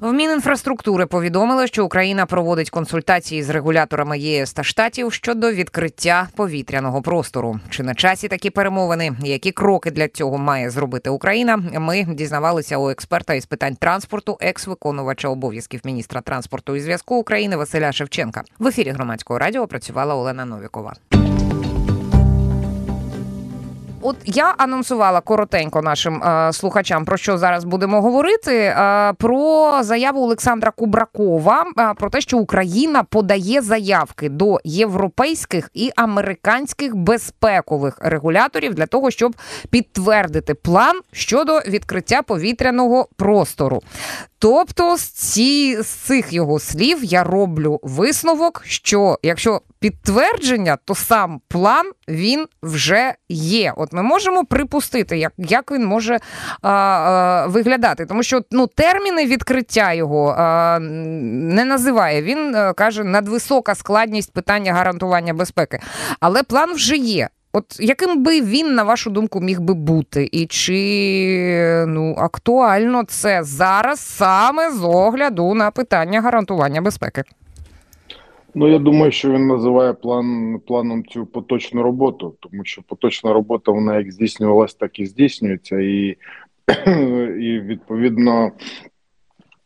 В Мінінфраструктури повідомили, що Україна проводить консультації з регуляторами ЄС та штатів щодо відкриття повітряного простору. Чи на часі такі перемовини? Які кроки для цього має зробити Україна? Ми дізнавалися у експерта із питань транспорту, екс-виконувача обов'язків міністра транспорту і зв'язку України Василя Шевченка. В ефірі громадського радіо працювала Олена Новікова. От я анонсувала коротенько нашим е, слухачам про що зараз будемо говорити. Е, про заяву Олександра Кубракова е, про те, що Україна подає заявки до європейських і американських безпекових регуляторів для того, щоб підтвердити план щодо відкриття повітряного простору. Тобто, з ці з цих його слів я роблю висновок, що якщо підтвердження, то сам план він вже є. От ми можемо припустити, як як він може а, а, виглядати, тому що ну терміни відкриття його а, не називає. Він а, каже надвисока складність питання гарантування безпеки, але план вже є. От яким би він, на вашу думку, міг би бути? І чи ну, актуально це зараз саме з огляду на питання гарантування безпеки? Ну, я думаю, що він називає план планом цю поточну роботу, тому що поточна робота, вона як здійснювалась, так і здійснюється, і, і відповідно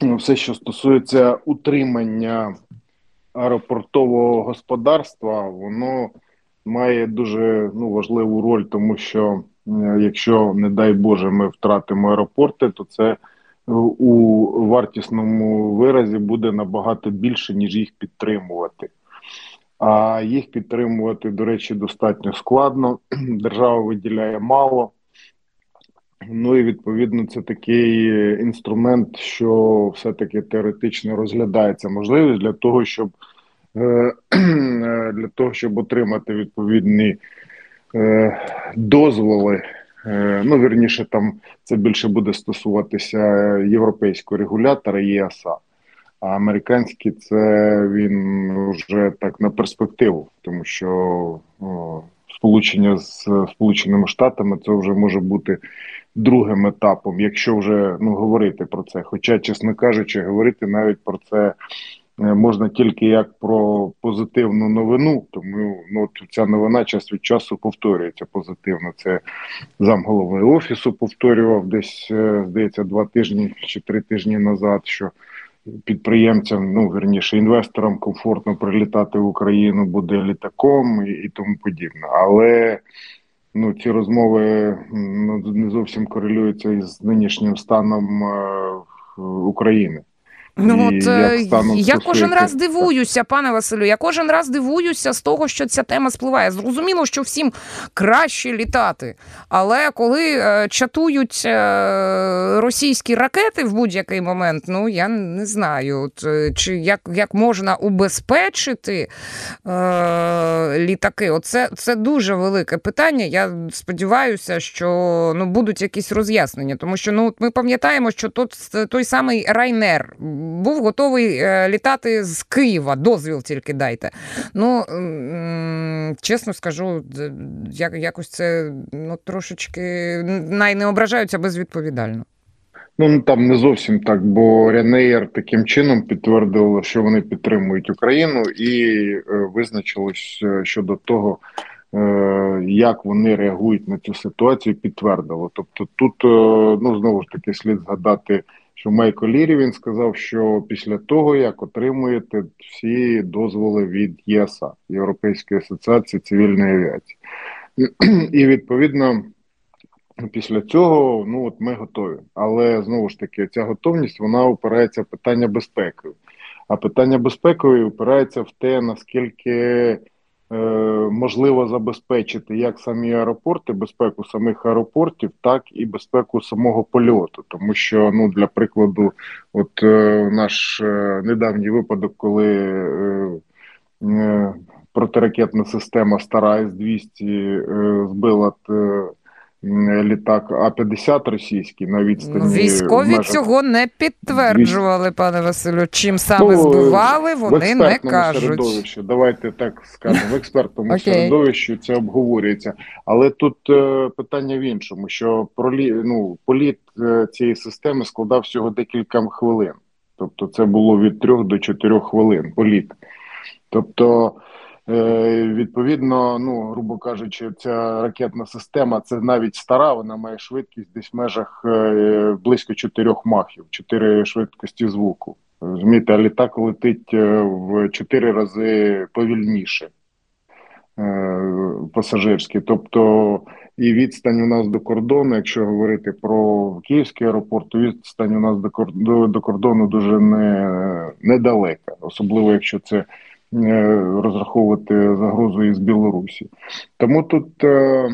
все, що стосується утримання аеропортового господарства, воно має дуже ну, важливу роль, тому що е, якщо, не дай Боже, ми втратимо аеропорти, то це у вартісному виразі буде набагато більше, ніж їх підтримувати. А їх підтримувати, до речі, достатньо складно. Держава виділяє мало. Ну і відповідно це такий інструмент, що все-таки теоретично розглядається можливість для того, щоб е, для того, щоб отримати відповідні е, дозволи Е, ну, вірніше, там це більше буде стосуватися європейського регулятора ЄАСА, а американський це він вже так на перспективу, тому що о, сполучення з Сполученими Штатами це вже може бути другим етапом, якщо вже ну говорити про це. Хоча, чесно кажучи, говорити навіть про це. Е, можна тільки як про позитивну новину, тому ну ця новина час від часу повторюється позитивно. Це замголовий офісу повторював десь, е, здається, два тижні чи три тижні назад. що Підприємцям, ну верніше, інвесторам комфортно прилітати в Україну буде літаком і, і тому подібне. Але ну ці розмови ну, не зовсім корелюються із нинішнім станом е, України. Ну от е, я кожен раз дивуюся, пане Василю. Я кожен раз дивуюся з того, що ця тема спливає. Зрозуміло, що всім краще літати. Але коли е, чатують е, російські ракети в будь-який момент, ну я не знаю, от, е, чи як як можна убезпечити е, літаки. Оце це дуже велике питання. Я сподіваюся, що ну будуть якісь роз'яснення, тому що ну ми пам'ятаємо, що тут той самий Райнер був готовий е, літати з Києва. Дозвіл тільки дайте. Ну чесно скажу, як, якось це ну, трошечки най не ображаються безвідповідально. Ну там не зовсім так, бо Рянеєр таким чином підтвердив, що вони підтримують Україну, і е, визначилось е, щодо того, е, як вони реагують на цю ситуацію, підтвердило. Тобто, тут ну знову ж таки слід згадати що Майко Лірі він сказав, що після того, як отримуєте всі дозволи від ЄСА, Європейської асоціації цивільної авіації, і відповідно. Після цього ну от ми готові, але знову ж таки ця готовність вона опирається в питання безпеки. А питання безпеки опирається в те, наскільки можливо забезпечити як самі аеропорти, безпеку самих аеропортів, так і безпеку самого польоту. Тому що, ну для прикладу, от е, наш е, недавній випадок, коли протиракетна система стара С-200 збила літак А-50 російський на відстані. Ну, військові межах... цього не підтверджували, пане Василю. Чим саме ну, збивали, вони не кажуть. середовищі. Давайте так скажемо. В експертному okay. середовищі це обговорюється. Але тут е, питання в іншому: що пролі... ну, політ е, цієї системи складав всього декілька хвилин. Тобто, це було від 3 до 4 хвилин політ. Тобто, відповідно, ну грубо кажучи, ця ракетна система це навіть стара. Вона має швидкість десь в межах е, близько 4 махів, 4 швидкості звуку. Розумієте, а літак летить е, в 4 рази повільніше. Пасажирський, тобто і відстань у нас до кордону, якщо говорити про Київський аеропорт, то відстань у нас до кордону, до кордону дуже не, недалека, особливо якщо це Е, розраховувати загрозу із Білорусі. Тому тут е,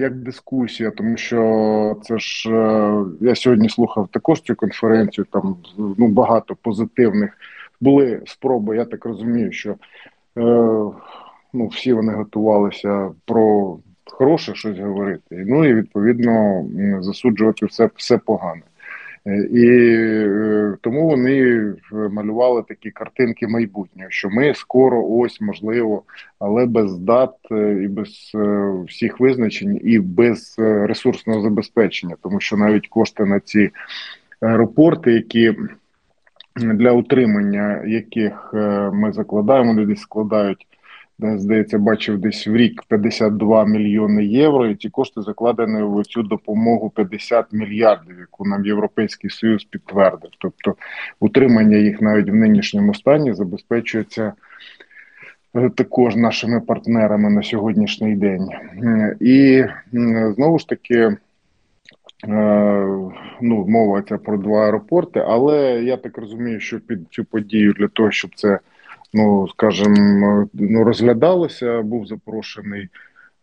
як дискусія, тому що це ж е, я сьогодні слухав також цю конференцію. Там ну багато позитивних були спроби. Я так розумію, що ну всі вони готувалися про хороше щось говорити. Ну і відповідно засуджувати все, все погане. Е, і е, тому вони малювали такі картинки майбутнього, що ми скоро, ось можливо, але без дат е, і без всіх визначень, і без ресурсного забезпечення, тому що навіть кошти на ці аеропорти, які для утримання яких ми закладаємо, люди складають здається, бачив десь в рік 52 мільйони євро. І ці кошти закладені в цю допомогу 50 мільярдів, яку нам Європейський Союз підтвердив. Тобто утримання їх навіть в нинішньому стані забезпечується. Е, також нашими партнерами на сьогоднішній день, і знову ж таки, е, ну мова це про два аеропорти, але я так розумію, що під цю подію для того, щоб це ну скажімо, ну розглядалося, був запрошений.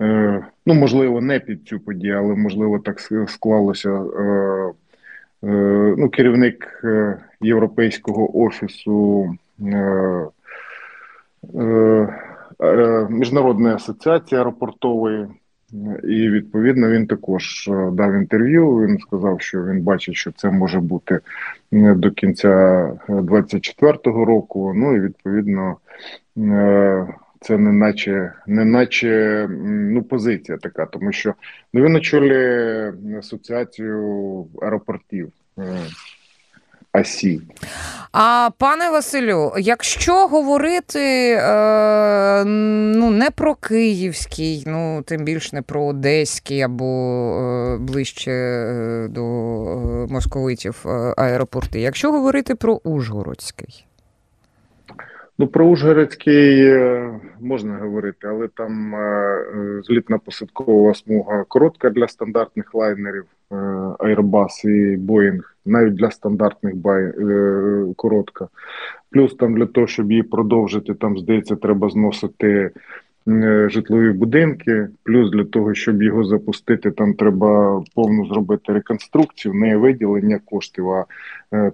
Е, ну, можливо, не під цю подію, але можливо так склалося. Е, е, ну, керівник Європейського офісу Міжнародної асоціації аеропортової. І відповідно він також е, дав інтерв'ю. Він сказав, що він бачить, що це може бути до кінця 24-го року. Ну і відповідно е, це не наче, не наче ну, позиція така, тому що ну, він очолює асоціацію аеропортів. Асі. А пане Василю, якщо говорити е, ну не про київський, ну тим більше не про одеський або е, ближче е, до е, московитів е, аеропорти, якщо говорити про Ужгородський. Ну, про Ужгородський можна говорити, але там злітна посадкова смуга коротка для стандартних лайнерів. Е, Airbus і Boeing, навіть для стандартних бай е, коротка. Плюс там для того, щоб її продовжити, там здається, треба зносити е, житлові будинки. Плюс для того, щоб його запустити, там треба повну зробити реконструкцію, не виділення коштів, а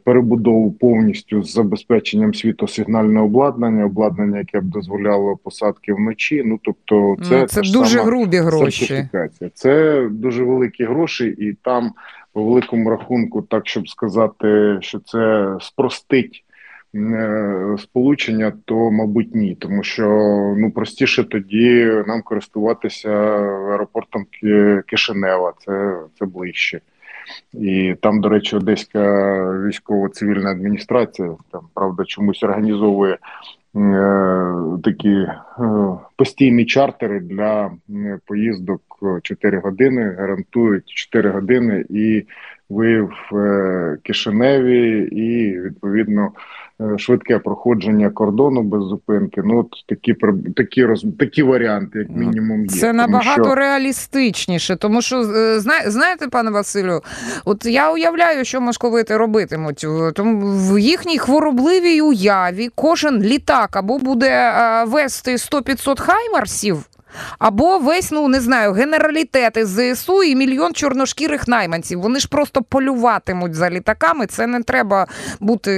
перебудову повністю з забезпеченням світосигнального обладнання, обладнання, яке б дозволяло посадки вночі. Ну тобто, це ну, це дуже сама грубі гроші. Це дуже великі гроші, і там по великому рахунку, так щоб сказати, що це спростить. Е, сполучення, то мабуть ні, тому що ну простіше тоді нам користуватися аеропортом Кишинева, це це ближче. І там, до речі, Одеська військово-цивільна адміністрація там правда чомусь організовує е, такі е, постійні чартери для поїздок 4 години, гарантують 4 години, і ви в е, Кишиневі, і відповідно Е, швидке проходження кордону без зупинки. Ну от такі такі роз такі варіанти, як мінімум, є. Це набагато що... реалістичніше, тому що е, знаєте, пане Василю, от я уявляю, що московити робитимуть. Тому в їхній хворобливій уяві кожен літак або буде вести 100-500 хаймарсів. Або весь, ну не знаю, генералітети ЗСУ і мільйон чорношкірих найманців. Вони ж просто полюватимуть за літаками. Це не треба бути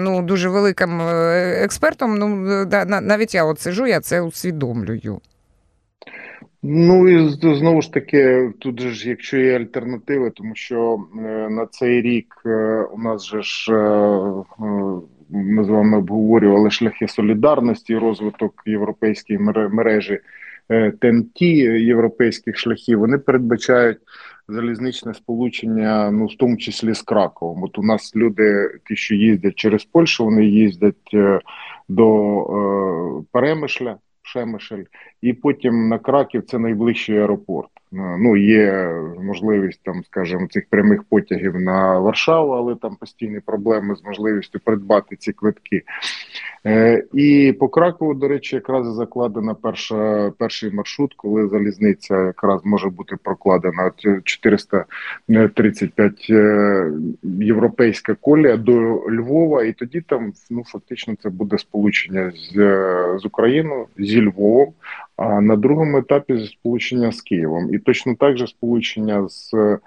ну, дуже великим е, експертом. Ну навіть я от сижу, я це усвідомлюю. Ну і знову ж таки, тут ж, якщо є альтернативи, тому що е, на цей рік е, у нас же ж ми з вами обговорювали шляхи солідарності, розвиток європейської мережі ТНТ європейських шляхів, вони передбачають залізничне сполучення, ну в тому числі з Краковом. От у нас люди, ті, що їздять через Польщу, вони їздять до е, Перемишля, Шемишель, і потім на Краків це найближчий аеропорт. Е, ну, є можливість там, скажімо, цих прямих потягів на Варшаву, але там постійні проблеми з можливістю придбати ці квитки. Е, І по Кракову, до речі, якраз закладена перша перший маршрут, коли залізниця якраз може бути прокладена 435 е, європейська колія до Львова, і тоді там ну фактично це буде сполучення з, з Україною зі Львовом. А на другому етапі сполучення з Києвом, і точно так же сполучення з е,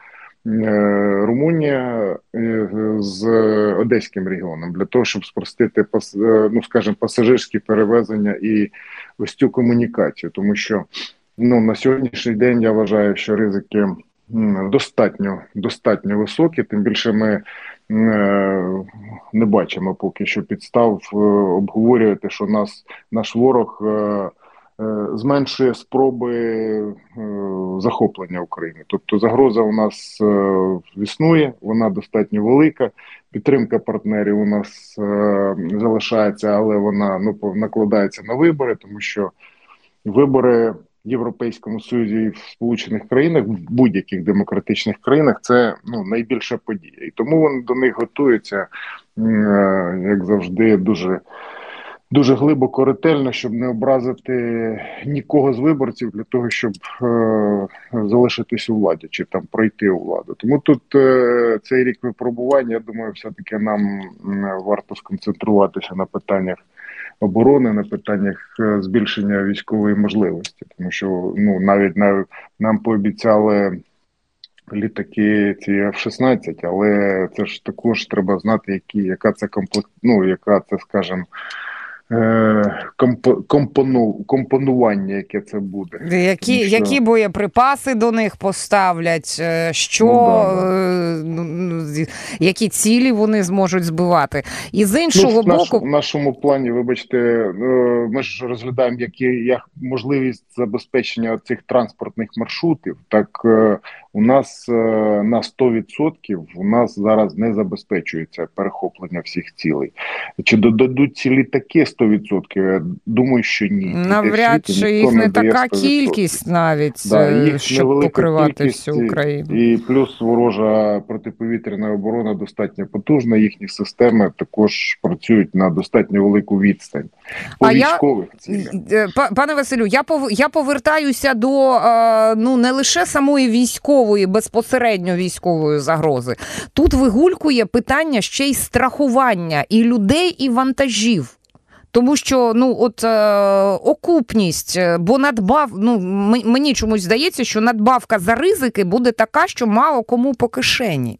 Румунія е, з Одеським регіоном для того, щоб спростити е, ну скажімо, пасажирські перевезення і ось цю комунікацію, тому що ну на сьогоднішній день я вважаю, що ризики достатньо достатньо високі. Тим більше ми не бачимо поки що підстав обговорювати, що нас наш ворог. Е, зменшує спроби е, захоплення України. Тобто загроза у нас е, існує, вона достатньо велика. Підтримка партнерів у нас залишається, але вона ну накладається на вибори, тому що вибори. Європейському Союзі і в Сполучених країнах в будь-яких демократичних країнах це ну найбільша подія, і тому вони до них готуються як завжди дуже дуже глибоко ретельно, щоб не образити нікого з виборців для того, щоб е, залишитись у владі чи там пройти у владу. Тому тут е, цей рік випробування. Я думаю, все таки нам варто сконцентруватися на питаннях. Оборони на питаннях е, збільшення військової можливості, тому що ну навіть на нам пообіцяли літаки ці F-16, але це ж також треба знати, які яка це комплект, ну яка це, скажімо, компону, компонування, яке це буде, які що... які боєприпаси до них поставлять, е, що ну, да, е, ну, ну, які цілі вони зможуть збивати, і з іншого ну, боку в нашому плані, вибачте, ми ж розглядаємо які як можливість забезпечення цих транспортних маршрутів. Так у нас на 100% у нас зараз не забезпечується перехоплення всіх цілей. Чи додадуть ці літаки 100%? Думаю, що ні. Навряд чи їх не така кількість навіть, да, е, їх щоб покривати всю Україну. І плюс ворожа протиповітряна оборона достатньо потужна. Їхні системи також працюють на достатньо велику відстань. По а військових я, е, Пане Василю, я повертаюся до е, ну не лише самої військової, безпосередньо військової загрози. Тут вигулькує питання ще й страхування і людей, і вантажів. Тому що ну от е, окупність, е, бо надбав, ну мені чомусь здається, що надбавка за ризики буде така, що мало кому по кишені.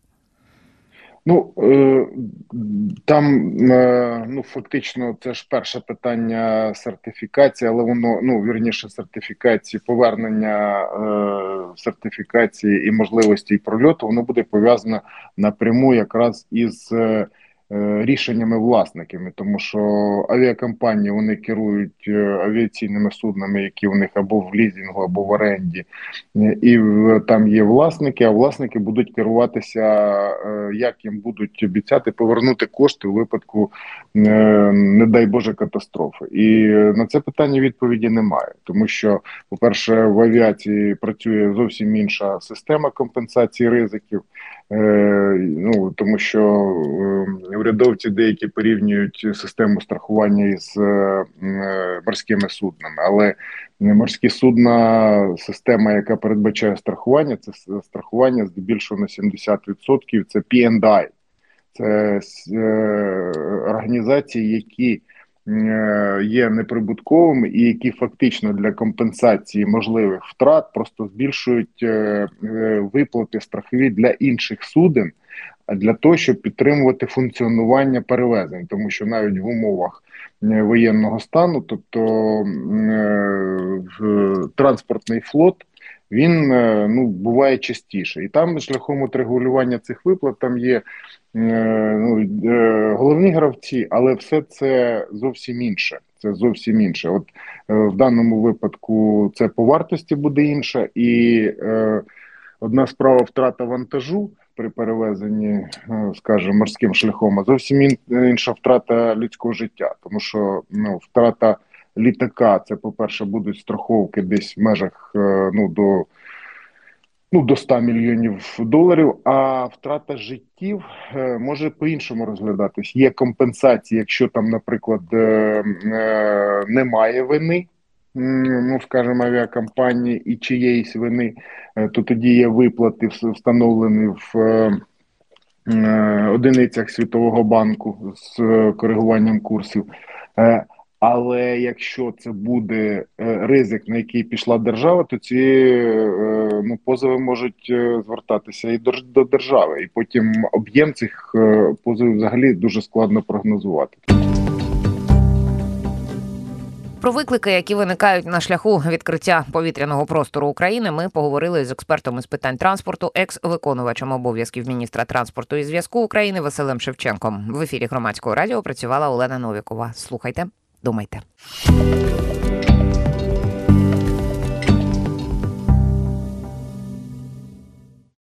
Ну е, там е, ну фактично це ж перше питання сертифікації, але воно ну вірніше сертифікації, повернення е, сертифікації і можливості прольоту, воно буде пов'язане напряму якраз із. Е, рішеннями власниками, тому що авіакомпанії вони керують е, авіаційними суднами, які у них або в лізінгу, або в оренді, е, і там є власники. А власники будуть керуватися, як їм будуть обіцяти повернути кошти у випадку, не дай Боже, катастрофи. І на це питання відповіді немає, тому що, по перше, в авіації працює зовсім інша система компенсації ризиків. Ну тому що урядовці деякі порівнюють систему страхування із е, морськими суднами, але морські судна, система, яка передбачає страхування, це страхування здебільшого на 70%. Це P&I. це е, організації, які е, Є неприбутковими і які фактично для компенсації можливих втрат просто збільшують виплати страхові для інших суден, для того, щоб підтримувати функціонування перевезень, тому що навіть в умовах е, воєнного стану, тобто е, транспортний флот. Він е, ну буває частіше, і там шляхом от регулювання цих виплат там є ну, головні гравці, але все це зовсім інше. це зовсім інше. От в даному випадку це по вартості буде інше, і одна справа втрата вантажу при перевезенні, скажімо, морським шляхом, а зовсім інша втрата людського життя, тому що ну втрата літака. Це, по-перше, будуть страховки десь в межах е, ну, до ну, до 100 мільйонів доларів. А втрата життів е, може по-іншому розглядатись. Є компенсації, якщо там, наприклад, е, немає вини. Ну, скажімо, авіакомпанії і чиєїсь вини, то тоді є виплати встановлені в одиницях Світового банку з коригуванням курсів. Але якщо це буде е, ризик, на який пішла держава, то ці е, ну позови можуть е, звертатися і до, до держави, і потім об'єм цих позовів взагалі дуже складно прогнозувати. Про виклики, які виникають на шляху відкриття повітряного простору України, ми поговорили з експертом із питань транспорту, екс-виконувачем обов'язків міністра транспорту і зв'язку України Василем Шевченком. В ефірі громадського радіо працювала Олена Новікова. Слухайте. Думайте.